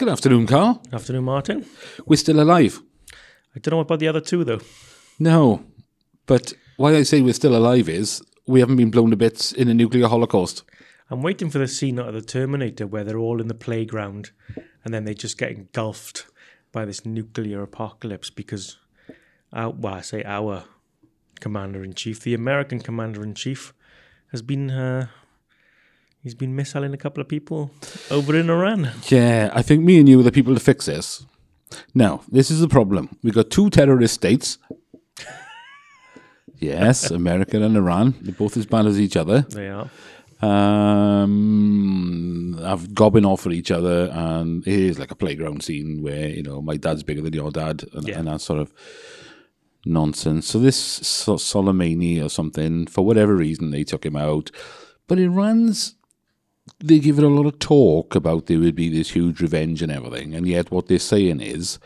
Good afternoon, Carl. Afternoon, Martin. We're still alive. I don't know about the other two, though. No, but why I say we're still alive is we haven't been blown to bits in a nuclear holocaust. I'm waiting for the scene out of the Terminator where they're all in the playground and then they just get engulfed by this nuclear apocalypse because, our, well, I say our commander in chief, the American commander in chief, has been uh, he's been missiling a couple of people over in Iran. Yeah, I think me and you are the people to fix this. Now, this is the problem. We've got two terrorist states. yes, America and Iran. They're both as bad as each other. They are. Um, have gobbing off at each other, and it is like a playground scene where you know my dad's bigger than your dad, and, Yeah. and that sort of nonsense. So this so- Soleimani or something, for whatever reason, they took him out, but Iran's they give it a lot of talk about there would be this huge revenge and everything, and yet what they're saying is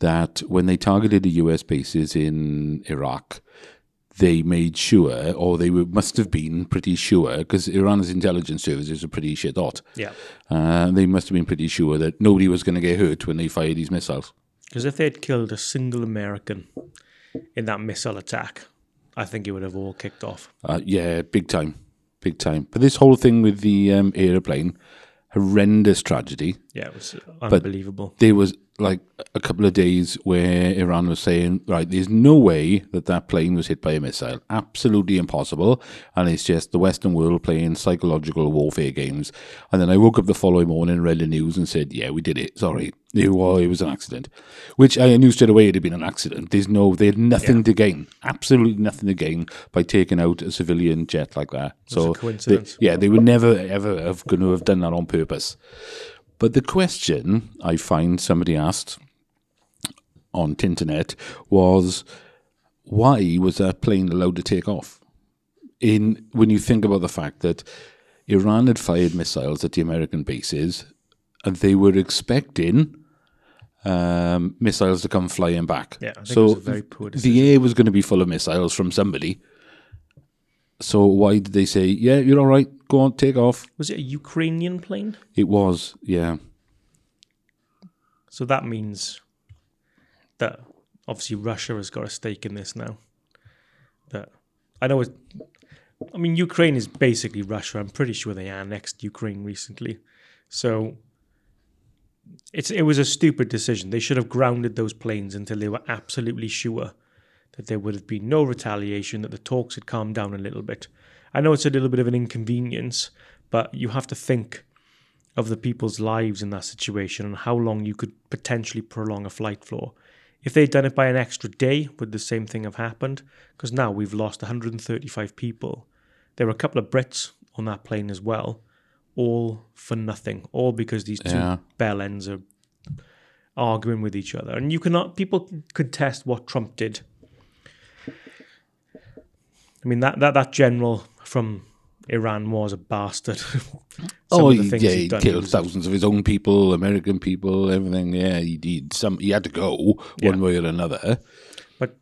that when they targeted the US bases in Iraq, they made sure, or they were, must have been pretty sure, because Iran's intelligence services are pretty shit hot. Yeah. Uh, they must have been pretty sure that nobody was going to get hurt when they fired these missiles. Because if they'd killed a single American in that missile attack, I think it would have all kicked off. Uh, yeah, big time, big time. But this whole thing with the um, aeroplane, horrendous tragedy. Yeah, it was unbelievable. There was like a couple of days where Iran was saying, right, there's no way that that plane was hit by a missile. Absolutely impossible. And it's just the Western world playing psychological warfare games. And then I woke up the following morning read the news and said, yeah, we did it. Sorry. It was, it was an accident. Which I knew straight away it had been an accident. There's no, they had nothing to gain. Absolutely nothing to gain by taking out a civilian jet like that. So, a coincidence. they- yeah, they were never, ever have going to have done that on purpose. But the question I find somebody asked on Tinternet was why was that plane allowed to take off? In when you think about the fact that Iran had fired missiles at the American bases, and they were expecting um, missiles to come flying back. Yeah, so it was a very poor the air was going to be full of missiles from somebody. So why did they say, "Yeah, you're all right. Go on, take off"? Was it a Ukrainian plane? It was, yeah. So that means that obviously Russia has got a stake in this now. That I know it. I mean, Ukraine is basically Russia. I'm pretty sure they annexed Ukraine recently, so it's it was a stupid decision. They should have grounded those planes until they were absolutely sure that there would have been no retaliation, that the talks had calmed down a little bit. I know it's a little bit of an inconvenience, but you have to think of the people's lives in that situation and how long you could potentially prolong a flight floor. If they'd done it by an extra day, would the same thing have happened? Because now we've lost 135 people. There were a couple of Brits on that plane as well, all for nothing, all because these two Yeah. bell ends are arguing with each other. And you cannot, people could test what Trump did. I mean, that, that, that general from Iran was a bastard. Oh, of the things yeah, he killed thousands of his own people, American people, everything. Yeah, he did. Some he had to go Yeah. one way or another. But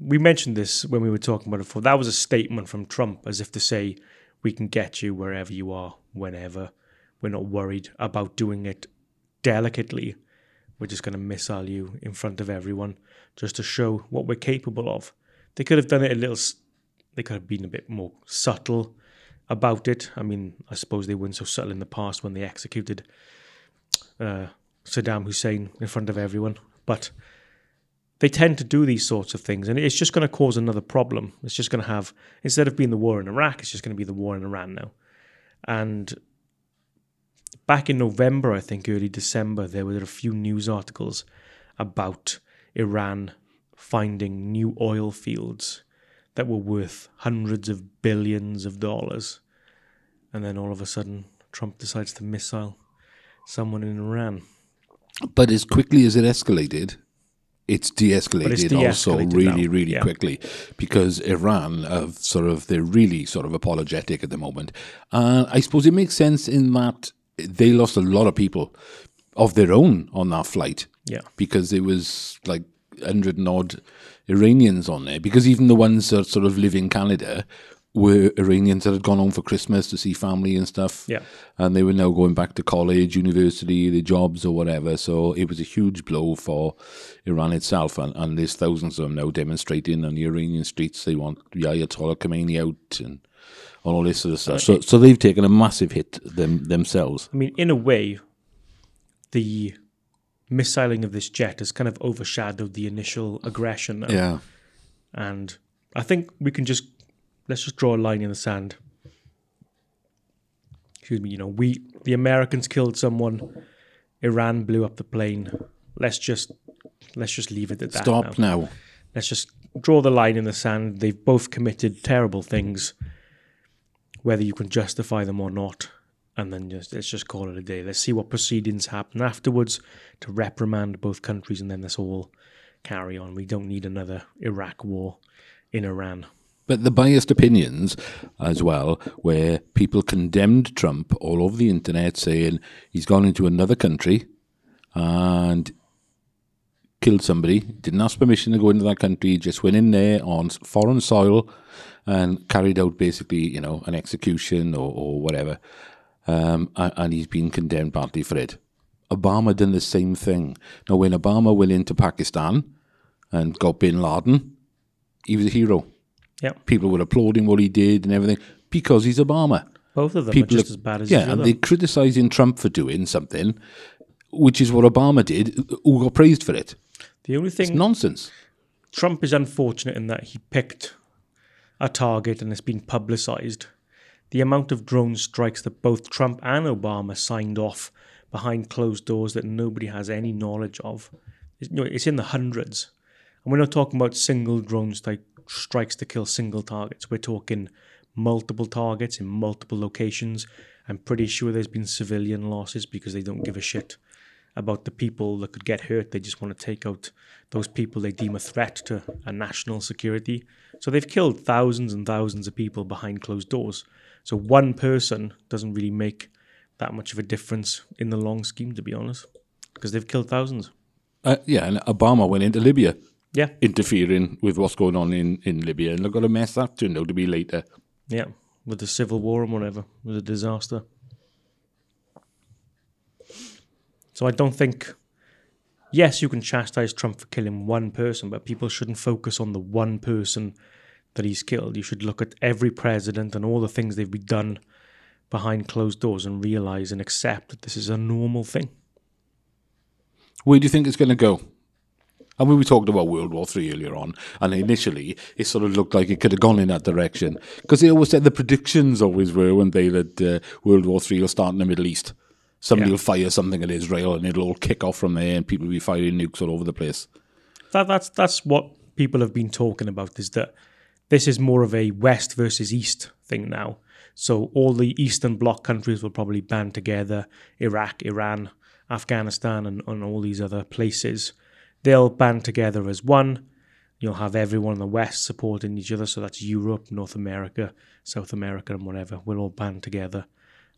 we mentioned this when we were talking about it before. That was a statement from Trump, as if to say, "We can get you wherever you are, whenever. We're not worried about doing it delicately. We're just going to missile you in front of everyone, just to show what we're capable of." They could have done it a little. They could have been a bit more subtle about it. I mean, I suppose they weren't so subtle in the past when they executed uh, Saddam Hussein in front of everyone, but they tend to do these sorts of things, and it's just going to cause another problem. It's just going to have instead of being the war in Iraq, it's just going to be the war in Iran now. And back in November, I think early December, there were a few news articles about Iran finding new oil fields that were worth hundreds of billions of dollars, and then all of a sudden, Trump decides to missile someone in Iran. But as quickly as it escalated, it's de-escalated, also really, now, really yeah. quickly because Iran have sort of they're really sort of apologetic at the moment. Uh, I suppose it makes sense in that they lost a lot of people of their own on that flight. Yeah. because it was like hundred and odd Iranians on there. Because even the ones that sort of live in Canada, were Iranians that had gone home for Christmas to see family and stuff. Yeah. And they were now going back to college, university, their jobs or whatever. So it was a huge blow for Iran itself. And, and there's thousands of them now demonstrating on the Iranian streets. They want the Ayatollah Khomeini out and all this sort of stuff. So, uh, so they've taken a massive hit them themselves. I mean, in a way, the missiling of this jet has kind of overshadowed the initial aggression. Now. Yeah. And I think we can just let's just draw a line in the sand. Excuse me. You know, we the Americans killed someone. Iran blew up the plane. Let's just let's just leave it at that. Stop now. now. Let's just draw the line in the sand. They've both committed terrible things, whether you can justify them or not. And then just let's just call it a day. Let's see what proceedings happen afterwards to reprimand both countries, and then let's all carry on. We don't need another Iraq war in Iran. But the biased opinions as well, where people condemned Trump all over the internet, saying he's gone into another country and killed somebody, didn't ask permission to go into that country, just went in there on foreign soil and carried out basically, you know, an execution or, or whatever. Um, and, he's been condemned partly for it. Obama done the same thing. Now, when Obama went into Pakistan and got Bin Laden, he was a hero. Yeah, People were applauding what he did and everything because he's Obama. both of them People are just are- as bad as yeah, and other. they're criticising Trump for doing something, which is what Obama did, who got praised for it. The only It's thing nonsense. Trump is unfortunate in that he picked a target and it's been publicized. The amount of drone strikes that both Trump and Obama signed off behind closed doors that nobody has any knowledge of, is- you know, it's in the hundreds. And we're not talking about single drone strike, strikes to kill single targets. We're talking multiple targets in multiple locations. I'm pretty sure there's been civilian losses because they don't give a shit about the people that could get hurt. They just want to take out those people they deem a threat to a national security. So they've killed thousands and thousands of people behind closed doors. So one person doesn't really make that much of a difference in the long scheme, to be honest, because they've killed thousands. Uh, yeah, and Obama went into Libya Yeah, interfering with what's going on in, in Libya, and look what a mess that turned out to be later. yeah, with the civil war and whatever, it was a disaster. So I don't think. Yes, you can chastise Trump for killing one person, but people shouldn't focus on the one person that he's killed. You should look at every president and all the things they've been done behind closed doors and realize and accept that this is a normal thing. Where do you think it's going to go? I mean, we talked about World War Three earlier on, and initially it sort of looked like it could have gone in that direction because they always said the predictions always were when they that uh, World War Three will start in the Middle East. Somebody Yeah. will fire something at Israel, and it'll all kick off from there, and people will be firing nukes all over the place. That, that's that's what people have been talking about is that this is more of a West versus East thing now. So all the Eastern Bloc countries will probably band together. Iraq, Iran, Afghanistan, and, and all these other places. They'll band together as one. You'll have everyone in the West supporting each other. So that's Europe, North America, South America, and whatever. We'll all band together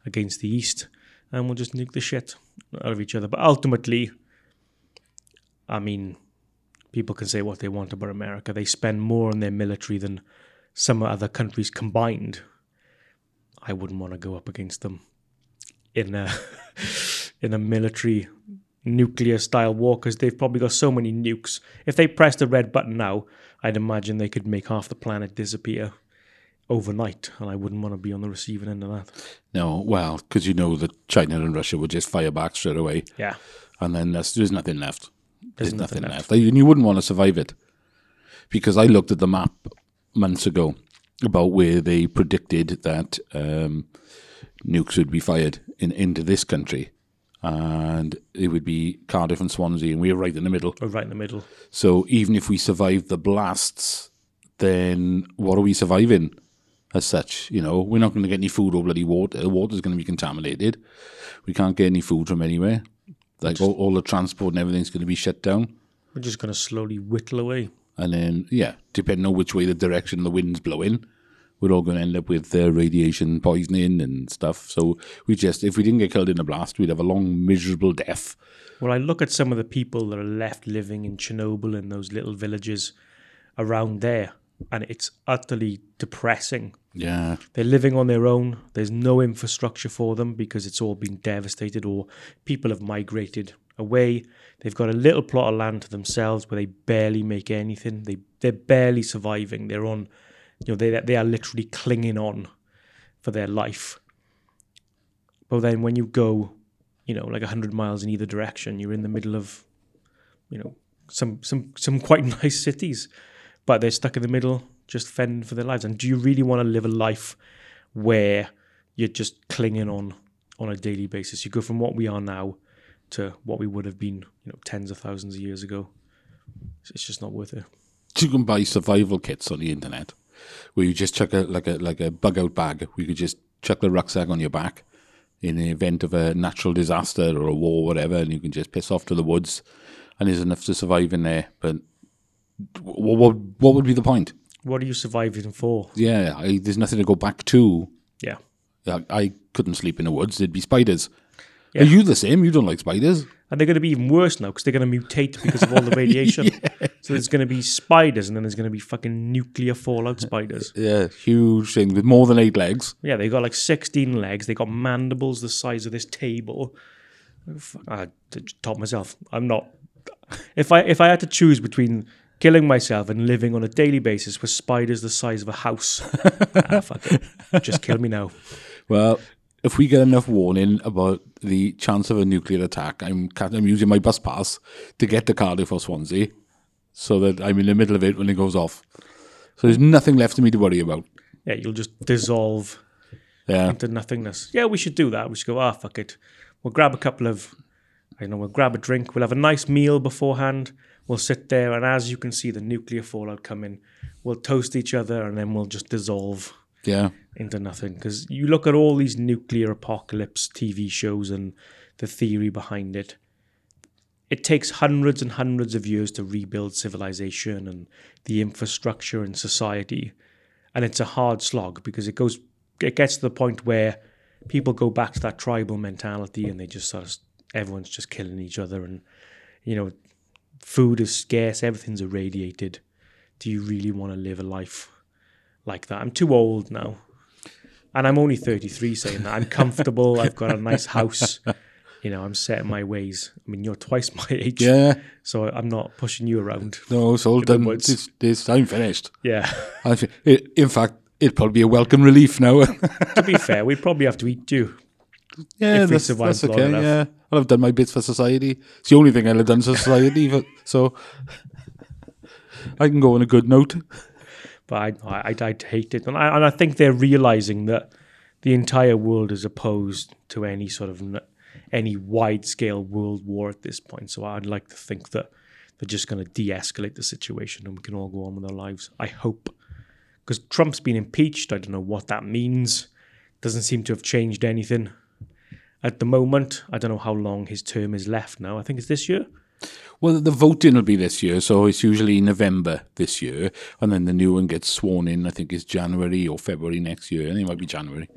against the East, and we'll just nuke the shit out of each other. But ultimately, I mean, people can say what they want about America. They spend more on their military than some other countries combined. I wouldn't want to go up against them in a in a military nuclear style war because they've probably got so many nukes. If they press the red button now, I'd imagine they could make half the planet disappear overnight, and I wouldn't want to be on the receiving end of that. No, well, because you know that China and Russia would just fire back straight away, Yeah, and then there's, there's nothing left. There's, There's nothing nothing, left. left. And you wouldn't want to survive it. Because I looked at the map months ago about where they predicted that um, nukes would be fired in, into this country. And it would be Cardiff and Swansea, and we're right in the middle. we're right in the middle. So even if we survive the blasts, then what are we surviving as such? You know, we're not going to get any food or bloody water. The water's going to be contaminated. We can't get any food from anywhere. Like all, all the transport and everything's going to be shut down. We're just going to slowly whittle away. And then, yeah, depending on which way the direction the wind's blowing, we're all going to end up with uh, radiation poisoning and stuff. So we just, if we didn't get killed in a blast, we'd have a long, miserable death. Well, I look at some of the people that are left living in Chernobyl and those little villages around there, and it's utterly depressing. Yeah. They're living on their own. There's no infrastructure for them because it's all been devastated or people have migrated away. They've got a little plot of land to themselves where they barely make anything. They they're barely surviving. They're on, you know, they they are literally clinging on for their life. But then when you go, you know, like hundred miles in either direction, you're in the middle of, you know, some some some quite nice cities, but they're stuck in the middle, just fending for their lives. And do you really want to live a life where you're just clinging on on a daily basis? You go from what we are now to what we would have been, you know, tens of thousands of years ago. It's just not worth it. You can buy survival kits on the internet where you just chuck a like a like a bug out bag. You could just chuck the rucksack on your back in the event of a natural disaster or a war, or whatever, and you can just piss off to the woods, and there's enough to survive in there. But what what, what would be the point? What are you surviving for? Yeah, I, there's nothing to go back to. Yeah. I, I couldn't sleep in the woods. There'd be spiders. Are you the same? You don't like spiders? And they're going to be even worse now because they're going to mutate because of all the radiation. So there's going to be spiders and then there's going to be fucking nuclear fallout spiders. Yeah, huge thing with more than eight legs. Yeah, they got like 16 legs. They got mandibles the size of this table. Fuck, I to top myself. I'm not. If I if I had to choose between killing myself and living on a daily basis with spiders the size of a house, ah, fuck it. Just kill me now. Well, if we get enough warning about the chance of a nuclear attack, I'm I'm using my bus pass to get to Cardiff or Swansea, so that I'm in the middle of it when it goes off. So there's nothing left for me to worry about. Yeah, you'll just dissolve Yeah, into nothingness. Yeah, we should do that. We should go, ah, fuck it. We'll grab a couple of, I don't know, we'll grab a drink. We'll have a nice meal beforehand. We'll sit there, and as you can see the nuclear fallout coming, we'll toast each other, and then we'll just dissolve yeah, into nothing. Because you look at all these nuclear apocalypse TV shows and the theory behind it. It takes hundreds and hundreds of years to rebuild civilization and the infrastructure and society, and it's a hard slog because it goes, it gets to the point where people go back to that tribal mentality and they just sort of everyone's just killing each other and you know food is scarce, everything's irradiated. Do you really want to live a life like that? I'm too old now. And I'm only 33 saying that. I'm comfortable. I've got a nice house. You know, I'm set in my ways. I mean, you're twice my age. yeah. So I'm not pushing you around. No, it's all done. This, this I'm finished. Yeah. I thi- it, in fact, it'd probably be a welcome relief now. to be fair, we'd probably have to eat you. Yeah, that's, that's okay. enough. Yeah, I've done my bits for society. It's the only thing I'll have done for society. but, so I can go on a good note. but I, I, I'd, I'd hate it. And I, and I think they're realizing that the entire world is opposed to any sort of n- any wide scale world war at this point. So I'd like to think that they're just going to de-escalate the situation and we can all go on with our lives. I hope because Trump's been impeached. I don't know what that means. Doesn't seem to have changed anything at the moment. I don't know how long his term is left now. I think it's this year. Well, the voting will be this year, so it's usually November this year, and then the new one gets sworn in. I think it's January or February next year. I think it might be January.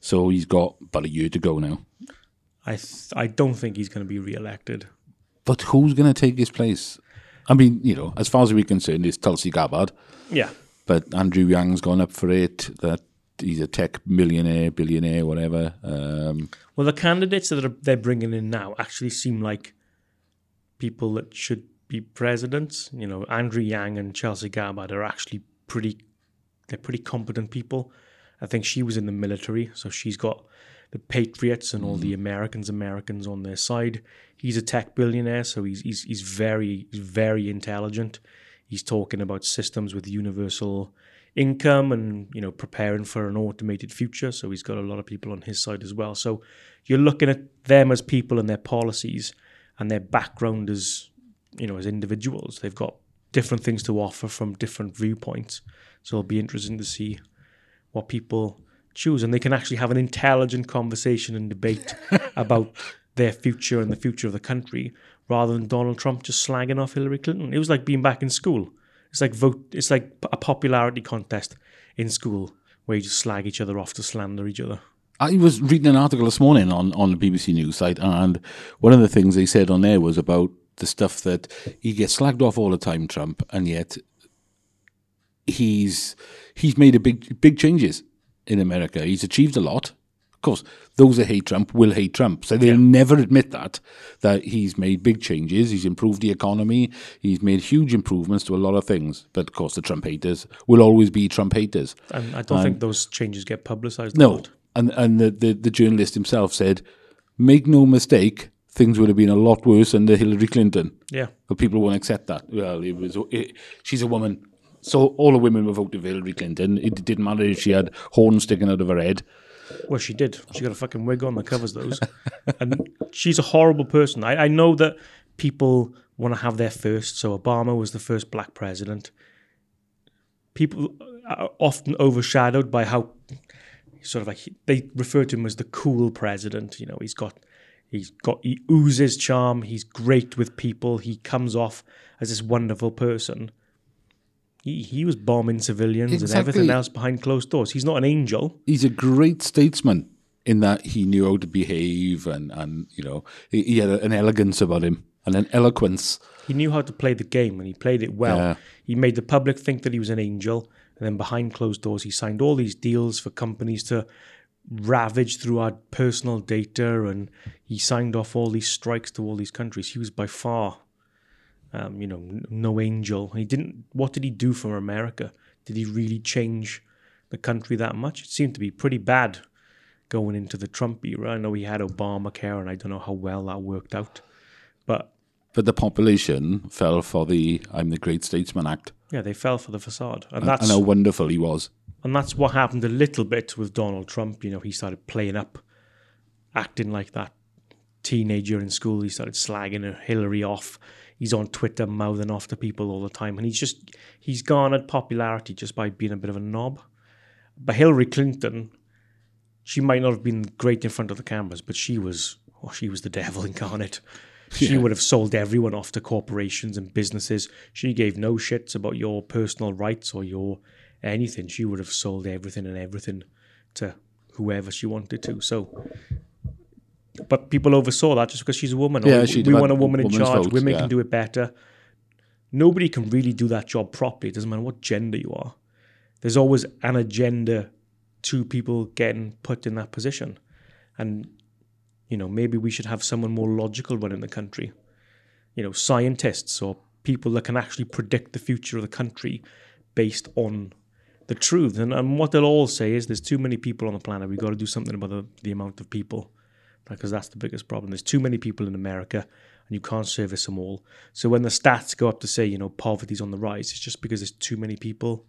So he's got about a year to go now. I th- I don't think he's going to be re-elected. But who's going to take his place? I mean, you know, as far as we're concerned, it's Tulsi Gabbard. Yeah. But Andrew Yang's gone up for it. That he's a tech millionaire, billionaire, whatever. Um, Well, the candidates that are, they're bringing in now actually seem like people that should be presidents. You know, Andrew Yang and Tulsi Gabbard are actually pretty. They're pretty competent people. I think she was in the military, so she's got the patriots and all the Americans, Americans on their side. He's a tech billionaire, so he's he's he's very he's very intelligent. He's talking about systems with universal income and you know preparing for an automated future. So he's got a lot of people on his side as well. So you're looking at them as people and their policies and their background as you know as individuals. They've got different things to offer from different viewpoints. So it'll be interesting to see what people choose. And they can actually have an intelligent conversation and debate about their future and the future of the country rather than Donald Trump just slagging off Hillary Clinton. It was like being back in school it's like vote. It's like a popularity contest in school where you just slag each other off to slander each other. I was reading an article this morning on, on the BBC News site, and one of the things they said on there was about the stuff that he gets slagged off all the time, Trump, and yet he's he's made a big big changes in America. He's achieved a lot. Of course, those that hate Trump will hate Trump, so they'll never admit that that he's made big changes. He's improved the economy. He's made huge improvements to a lot of things. But of course, the Trump haters will always be Trump haters. And I don't think those changes get publicized. No, lot. and and the, the the journalist himself said, "Make no mistake, things would have been a lot worse under Hillary Clinton." Yeah. But people won't accept that. Well, it was it, she's a woman, so all the women were voting for Hillary Clinton. It didn't matter if she had horns sticking out of her head. Well, she did. She got a fucking wig on that covers those. and she's a horrible person. I, I know that people want to have their first. So Obama was the first black president. People are often overshadowed by how sort of like they refer to him as the cool president. You know, he's got he's got he oozes charm. He's great with people. He comes off as this wonderful person. He, he was bombing civilians and everything else behind closed doors. He's not an angel. He's a great statesman in that he knew how to behave and and you know he, he had an elegance about him and an eloquence. He knew how to play the game and he played it well. Yeah. He made the public think that he was an angel. And then behind closed doors, he signed all these deals for companies to ravage through our personal data. And he signed off all these strikes to all these countries. He was by far, um, you know, no angel. He didn't, what did he do for America? Did he really change the country that much? It seemed to be pretty bad going into the Trump era. I know he had Obamacare and I don't know how well that worked out. But But the population fell for the "I'm the Great Statesman" act, Yeah, they fell for the facade, and and that's how wonderful he was. and that's what happened a little bit with Donald Trump. You know, he started playing up, acting like that teenager in school. He started slagging Hillary off. He's on Twitter mouthing off to people all the time, and he's just he's garnered popularity just by being a bit of a knob. But Hillary Clinton, she might not have been great in front of the cameras, but she was oh, she was the devil incarnate. She Yeah. would have sold everyone off to corporations and businesses. She gave no shits about your personal rights or your anything. She would have sold everything and everything to whoever she wanted to. So, but people oversaw that just because she's a woman. Yeah, we, we want a woman in charge. votes, Women yeah. can do it better. Nobody can really do that job properly. It doesn't matter what gender you are. There's always an agenda to people getting put in that position, and you know maybe we should have someone more logical running the country. You know, scientists or people that can actually predict the future of the country based on the truth. And, and what they'll all say is there's too many people on the planet. We've got to do something about the, the amount of people because that's the biggest problem. There's too many people in America and you can't service them all. So when the stats go up to say, you know, poverty's on the rise, it's just because there's too many people,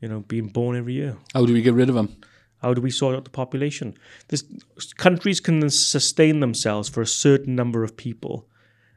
you know, being born every year. How do we get rid of them? How do we sort out the population? This, countries can sustain themselves for a certain number of people,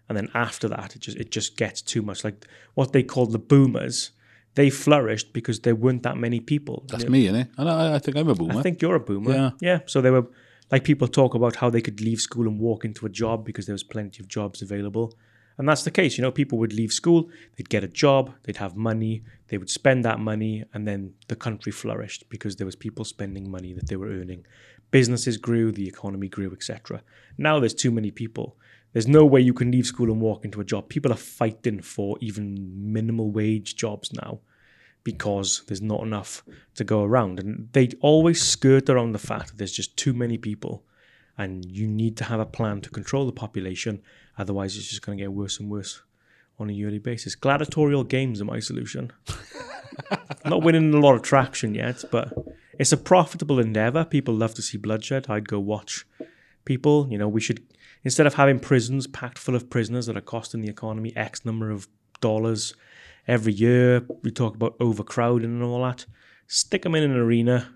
and then after that, it just it just gets too much. Like what they call the boomers, they flourished because there weren't that many people. That's me, innit? And I, I think I'm a boomer. I think you're a boomer. Yeah. Yeah. So they were like people talk about how they could leave school and walk into a job because there was plenty of jobs available. And that's the case. You know, people would leave school, they'd get a job, they'd have money, they would spend that money, and then the country flourished because there was people spending money that they were earning. Businesses grew, the economy grew, etc. Now there's too many people. There's no way you can leave school and walk into a job. People are fighting for even minimal wage jobs now because there's not enough to go around. And they always skirt around the fact that there's just too many people and you need to have a plan to control the population. Otherwise, it's just going to get worse and worse on a yearly basis. Gladiatorial games are my solution. not winning a lot of traction yet, but it's a profitable endeavor. People love to see bloodshed. I'd go watch people. You know, we should, instead of having prisons packed full of prisoners that are costing the economy X number of dollars every year, we talk about overcrowding and all that. Stick them in an arena.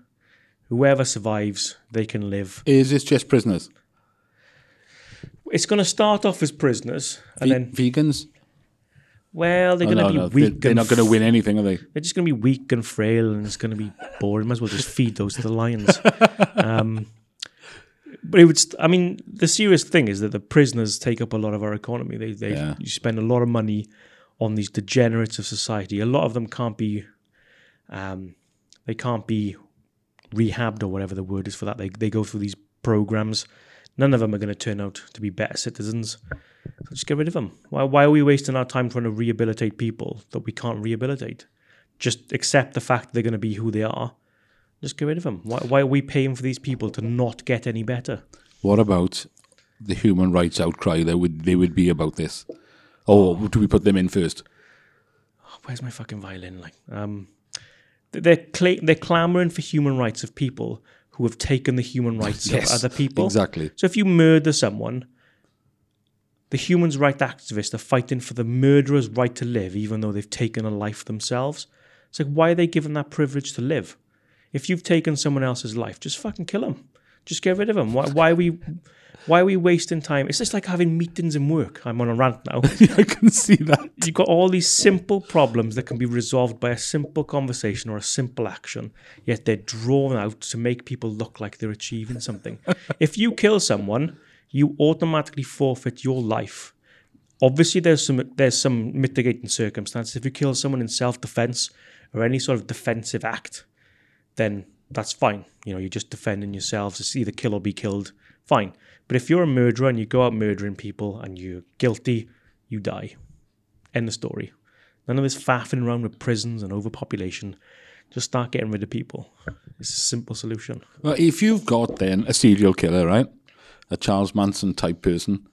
Whoever survives, they can live. Is this just prisoners? It's going to start off as prisoners, and Ve- then, vegans? well, they're Oh, going to no, be no, weak. They, are and not going to win anything, are they? They're just going to be weak and frail, and it's going to be boring. Might as well just feed those to the lions. um, but it would. St- I mean, the serious thing is that the prisoners take up a lot of our economy. They, they, Yeah. you spend a lot of money on these degenerates of society. A lot of them can't be, um, they can't be rehabbed or whatever the word is for that. They they go through these programs. None of them are going to turn out to be better citizens. So just get rid of them. Why, why are we wasting our time trying to rehabilitate people that we can't rehabilitate? just accept the fact they're going to be who they are. Just get rid of them. Why, why are we paying for these people to not get any better? What about the human rights outcry that would they would be about this? Or do we put them in first? Where's my fucking violin? Like, um, they're cla- they're clamoring for human rights of people who have taken the human rights Yes, of other people. exactly. So if you murder someone, the human rights activists are fighting for the murderer's right to live, even though they've taken a life themselves. It's like, why are they given that privilege to live? If you've taken someone else's life, just fucking kill them. Just get rid of them. Why, why are we? Why are we wasting time? It's just like having meetings in work. I'm on a rant now. I can see that. You've got all these simple problems that can be resolved by a simple conversation or a simple action, yet they're drawn out to make people look like they're achieving something. if you kill someone, you automatically forfeit your life. Obviously, there's some there's some mitigating circumstances. If you kill someone in self-defense or any sort of defensive act, then that's fine. You know, you're just defending yourselves. It's either kill or be killed. Fine. But if you're a murderer and you go out murdering people and you're guilty, you die. End the story. None of this faffing around with prisons and overpopulation. Just start getting rid of people. It's a simple solution. Well, if you've got then a serial killer, right, a Charles Manson type person,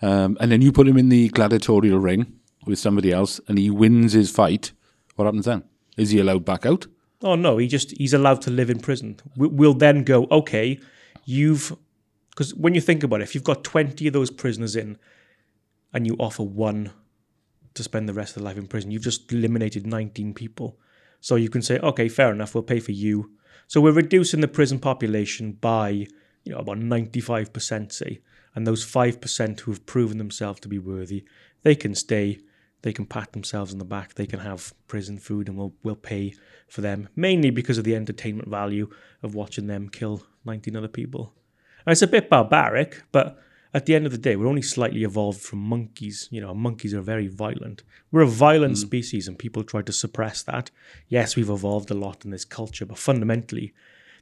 um, and then you put him in the gladiatorial ring with somebody else, and he wins his fight, what happens then? Is he allowed back out? Oh no, he just he's allowed to live in prison. We- We'll then go, okay, you've because when you think about it, if you've got twenty of those prisoners in, and you offer one to spend the rest of their life in prison, you've just eliminated nineteen people. So you can say, okay, fair enough, we'll pay for you. So we're reducing the prison population by you know about ninety five percent, say, and those five percent who have proven themselves to be worthy, they can stay. They can pat themselves on the back. They can have prison food, and we'll we'll pay for them mainly because of the entertainment value of watching them kill 19 other people. And it's a bit barbaric, but at the end of the day, we're only slightly evolved from monkeys. You know, monkeys are very violent. We're a violent hmm. species, and people try to suppress that. Yes, we've evolved a lot in this culture, but fundamentally,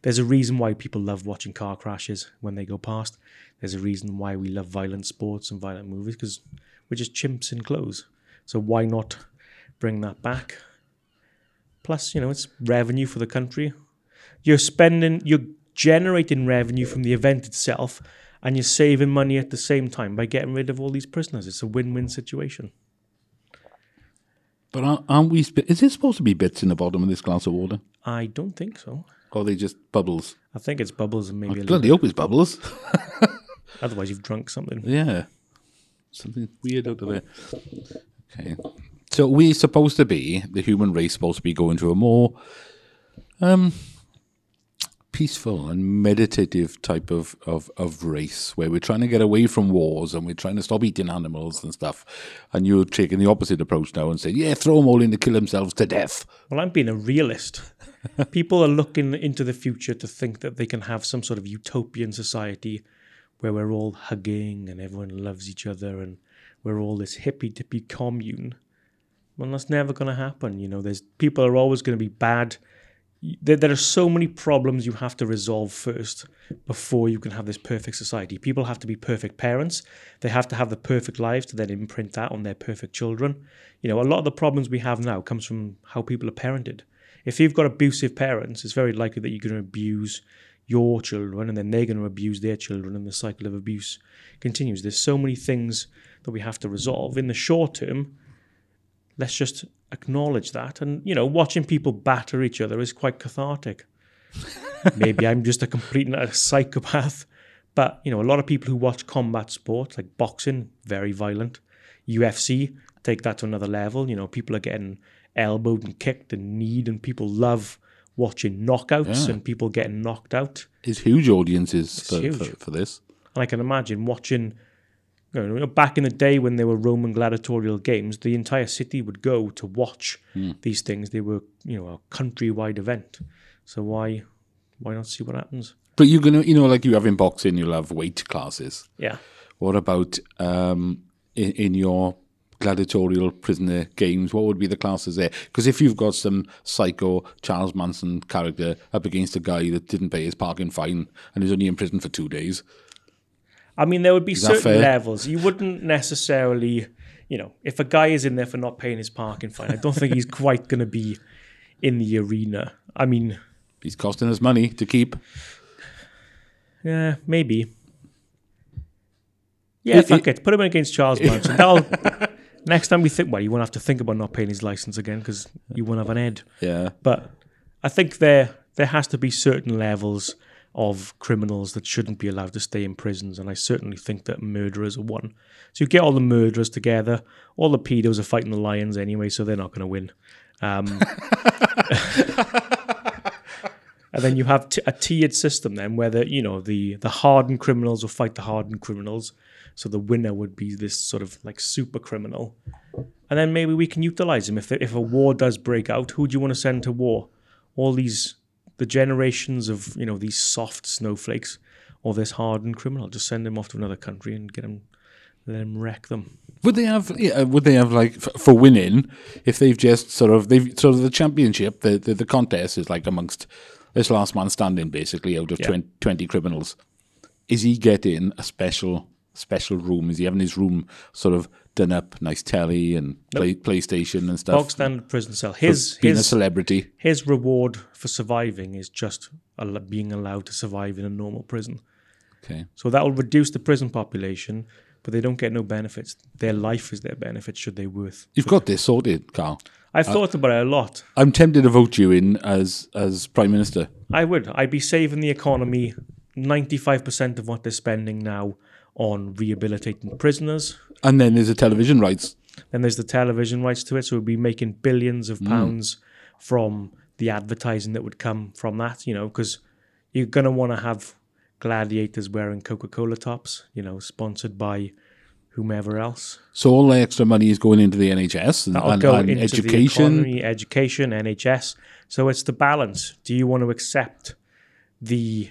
there's a reason why people love watching car crashes when they go past. There's a reason why we love violent sports and violent movies because we're just chimps in clothes. So why not bring that back? Plus, you know, it's revenue for the country. You're spending, you're generating revenue from the event itself, and you're saving money at the same time by getting rid of all these prisoners. It's a win-win situation. But aren't- we? Is there supposed to be bits in the bottom of this glass of water, I don't think so. or are they just bubbles? I think it's bubbles and maybe a little. Bloody hope it's bubbles. Otherwise, you've drunk something. Yeah, something weird out of there. Okay, so we're supposed to be the human race supposed to be going to a more um peaceful and meditative type of, of, of race where we're trying to get away from wars and we're trying to stop eating animals and stuff. And you're taking the opposite approach now and saying, yeah, throw them all in to kill themselves to death. Well, I'm being a realist. People are looking into the future to think that they can have some sort of utopian society where we're all hugging and everyone loves each other and we're all this hippy dippy commune. Well, that's never going to happen. You know, there's people are always going to be bad. There, there are so many problems you have to resolve first before you can have this perfect society. People have to be perfect parents. They have to have the perfect lives to then imprint that on their perfect children. You know, a lot of the problems we have now comes from how people are parented. If you've got abusive parents, it's very likely that you're going to abuse your children and then they're going to abuse their children and the cycle of abuse continues. There's so many things that we have to resolve. In the short term, let's just acknowledge that. And, you know, watching people batter each other is quite cathartic. Maybe I'm just a complete utter psychopath. But, you know, a lot of people who watch combat sports like boxing, very violent. UFC, take that to another level. You know, people are getting elbowed and kicked and kneed, and people love watching knockouts Yeah. and people getting knocked out. There's huge audiences for, huge. For, for this. And I can imagine watching, you know, back in the day when there were Roman gladiatorial games, the entire city would go to watch these things. They were, you know, a countrywide event. So why, why not see what happens? But you're gonna, you know, like you have in boxing, you'll have weight classes. Yeah. What about um, in, in your gladiatorial prisoner games? What would be the classes there? Because if you've got some psycho Charles Manson character up against a guy that didn't pay his parking fine and is only in prison for two days, I mean, there would be certain levels. You wouldn't necessarily, you know, if a guy is in there for not paying his parking fine, I don't think he's quite going to be in the arena. I mean, He's costing us money to keep. yeah, maybe. Yeah, It- fuck it. Put him against Charles Manson. That'll, next time we think, well, you won't have to think about not paying his license again because you won't have an ed. Yeah. But I think there there has to be certain levels of criminals that shouldn't be allowed to stay in prisons, and I certainly think that murderers are one. So you get all the murderers together, all the pedos are fighting the lions anyway, so they're not going to win. Um, and then you have t- a tiered system then, where the you know the the hardened criminals will fight the hardened criminals. So the winner would be this sort of like super criminal, and then maybe we can utilize him if if a war does break out. Who do you want to send to war? All these the generations of you know these soft snowflakes, or this hardened criminal. Just send him off to another country and get him, let him wreck them. Would they have? Yeah, uh, would they have like f- for winning? If they've just sort of they've sort of the championship, the the, the contest is like amongst this last man standing, basically out of Yeah. 20, 20 criminals. Is he getting a special special room? Is he having his room sort of done up, nice telly and play, PlayStation and stuff? Bog standard prison cell. His being a celebrity. his reward for surviving is just being allowed to survive in a normal prison. Okay. So that will reduce the prison population, but they don't get no benefits. Their life is their benefit should they worth. You've got this sorted, Carl. I've uh, thought about it a lot. I'm tempted to vote you in as as prime minister. I would. I'd be saving the economy 95% of what they're spending now on rehabilitating prisoners. And then there's the television rights. Then there's the television rights to it, so we'd be making billions of mm. pounds from the advertising that would come from that, you know, because you're going to want to have gladiators wearing Coca Cola tops, you know, sponsored by whomever else. So all the extra money is going into the NHS and, and, and education. economy, education, NHS. So it's the balance. Do you want to accept the,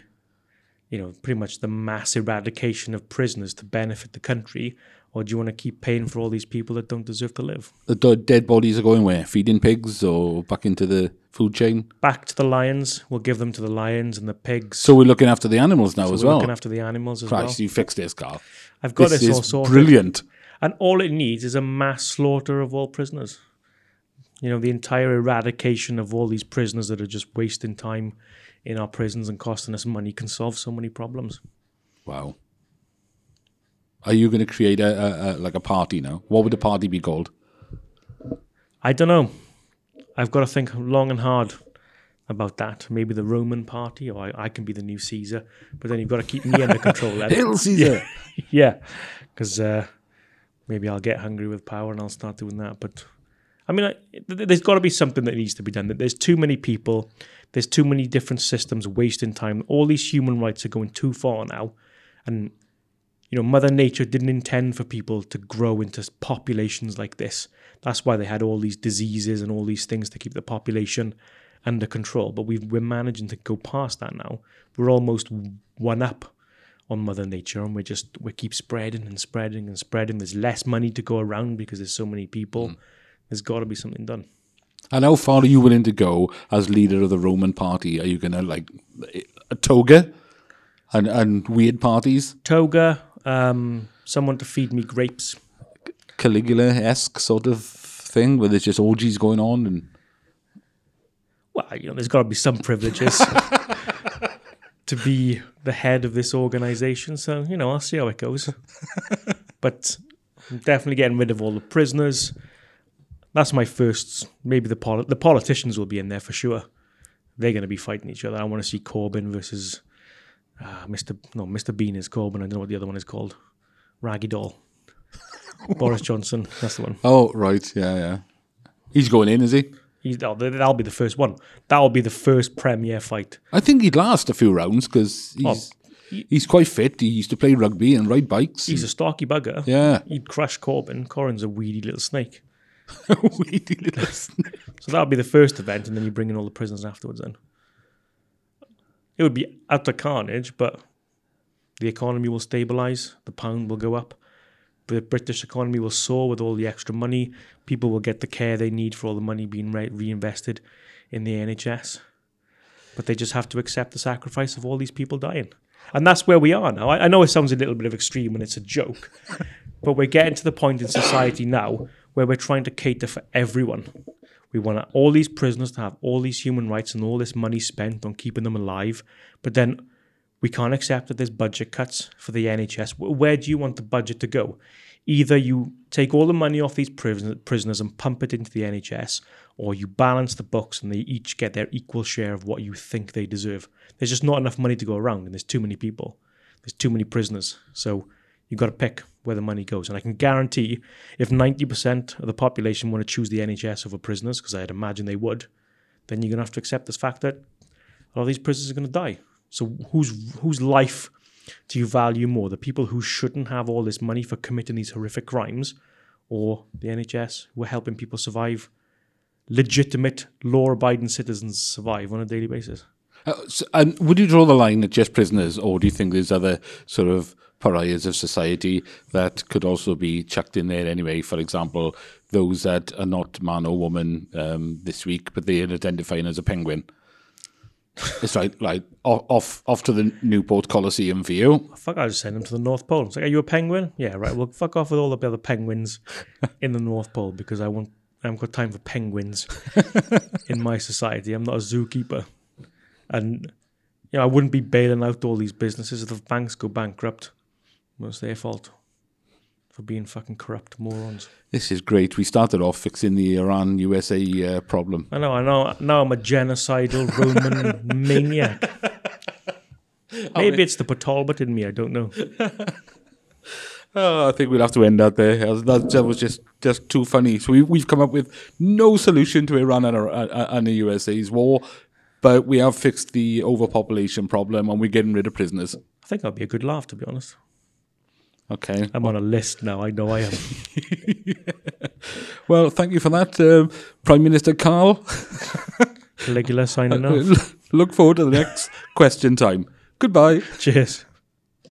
you know, pretty much the mass eradication of prisoners to benefit the country, or do you want to keep paying for all these people that don't deserve to live? the dead bodies are going where? Feeding pigs or back into the food chain? Back to the lions. We'll give them to the lions and the pigs. So we're looking after the animals now So as we're well. looking after the animals as Christ, well. you fixed this, Carl. I've got this this, is all sorted. brilliant. And all it needs is a mass slaughter of all prisoners. You know, the entire eradication of all these prisoners that are just wasting time in our prisons and costing us money can solve so many problems. Wow. Are you going to create a, a, a like a party now? What would the party be called? I don't know. I've got to think long and hard about that. Maybe the Roman party, or I, I can be the new Caesar. But then you've got to keep me under control. then. Hail Caesar. yeah, because uh, maybe I'll get hungry with power and I'll start doing that. But I mean, I, th- there's got to be something that needs to be done. There's too many people, there's too many different systems wasting time. All these human rights are going too far now, and you know, Mother Nature didn't intend for people to grow into populations like this. That's why they had all these diseases and all these things to keep the population under control. But we've, we're managing to go past that now. We're almost one up on Mother Nature, and we just we keep spreading and spreading and spreading. There's less money to go around because there's so many people. Mm. There's got to be something done. And how far are you willing to go as leader of the Roman party? Are you going to like a toga and and weird parties, Toga, um, someone to feed me grapes. Caligula esque sort of thing, where there's just orgies going on and Well, you know, there's got to be some privileges to be the head of this organization. So you know, I'll see how it goes. but I'm definitely getting rid of all the prisoners. That's my first. Maybe the poli- the politicians will be in there for sure. They're going to be fighting each other. I want to see Corbyn versus uh, Mr. No, Mr. Bean is Corbyn. I don't know what the other one is called. Raggy Doll. Boris Johnson. That's the one. oh right, yeah, yeah. He's going in, is he? He's, oh, that'll be the first one. That'll be the first premier fight. I think he'd last a few rounds because he's he's quite fit. He used to play rugby and ride bikes. He's a stocky bugger. yeah, He'd crush Corbyn. Corbyn's a weedy little snake. Weedy little snake. So that'll be the first event, and then you bring in all the prisoners afterwards. Then it would be utter carnage, but the economy will stabilize. The pound will go up. The British economy will soar with all the extra money. People will get the care they need for all the money being re- reinvested in the NHS. But they just have to accept the sacrifice of all these people dying. And that's where we are now. I, I know it sounds a little bit of extreme and it's a joke, but we're getting to the point in society now where we're trying to cater for everyone. We want all these prisoners to have all these human rights and all this money spent on keeping them alive. But then we can't accept that there's budget cuts for the NHS. Where do you want the budget to go? Either you take all the money off these prisoners and pump it into the NHS, or you balance the books and they each get their equal share of what you think they deserve. There's just not enough money to go around, and there's too many people. There's too many prisoners. So you've got to pick where the money goes. And I can guarantee if 90% of the population want to choose the NHS over prisoners, because I'd imagine they would, then you're going to have to accept this fact that a lot of these prisoners are going to die. So whose whose life do you value more? The people who shouldn't have all this money for committing these horrific crimes, or the NHS who are helping people survive, legitimate law-abiding citizens survive on a daily basis? Uh, so, and would you draw the line at just prisoners, or do you think there's other sort of pariahs of society that could also be chucked in there anyway? For example, those that are not man or woman um, this week, but they are identifying as a penguin. it's right, like off, off, to the Newport Coliseum for you. Fuck, I'll just send them to the North Pole. It's like, are you a penguin? Yeah, right. Well, fuck off with all the other penguins in the North Pole because I want. I haven't got time for penguins in my society. I'm not a zookeeper, and you know I wouldn't be bailing out all these businesses if the banks go bankrupt. Well, it's their fault for being fucking corrupt morons. This is great. We started off fixing the Iran USA uh, problem. I know. I know. Now I'm a genocidal Roman maniac. Maybe it's the Talbot in me. I don't know. Oh, I think we'll have to end that there. That, that was just, just too funny. So we, we've come up with no solution to Iran and, uh, and the USA's war, but we have fixed the overpopulation problem and we're getting rid of prisoners. I think that'd be a good laugh, to be honest. Okay. I'm on a list now. I know I am. Well, thank you for that, um, Prime Minister Carl. Caligula signing off. Look forward to the next question time. Goodbye. Cheers.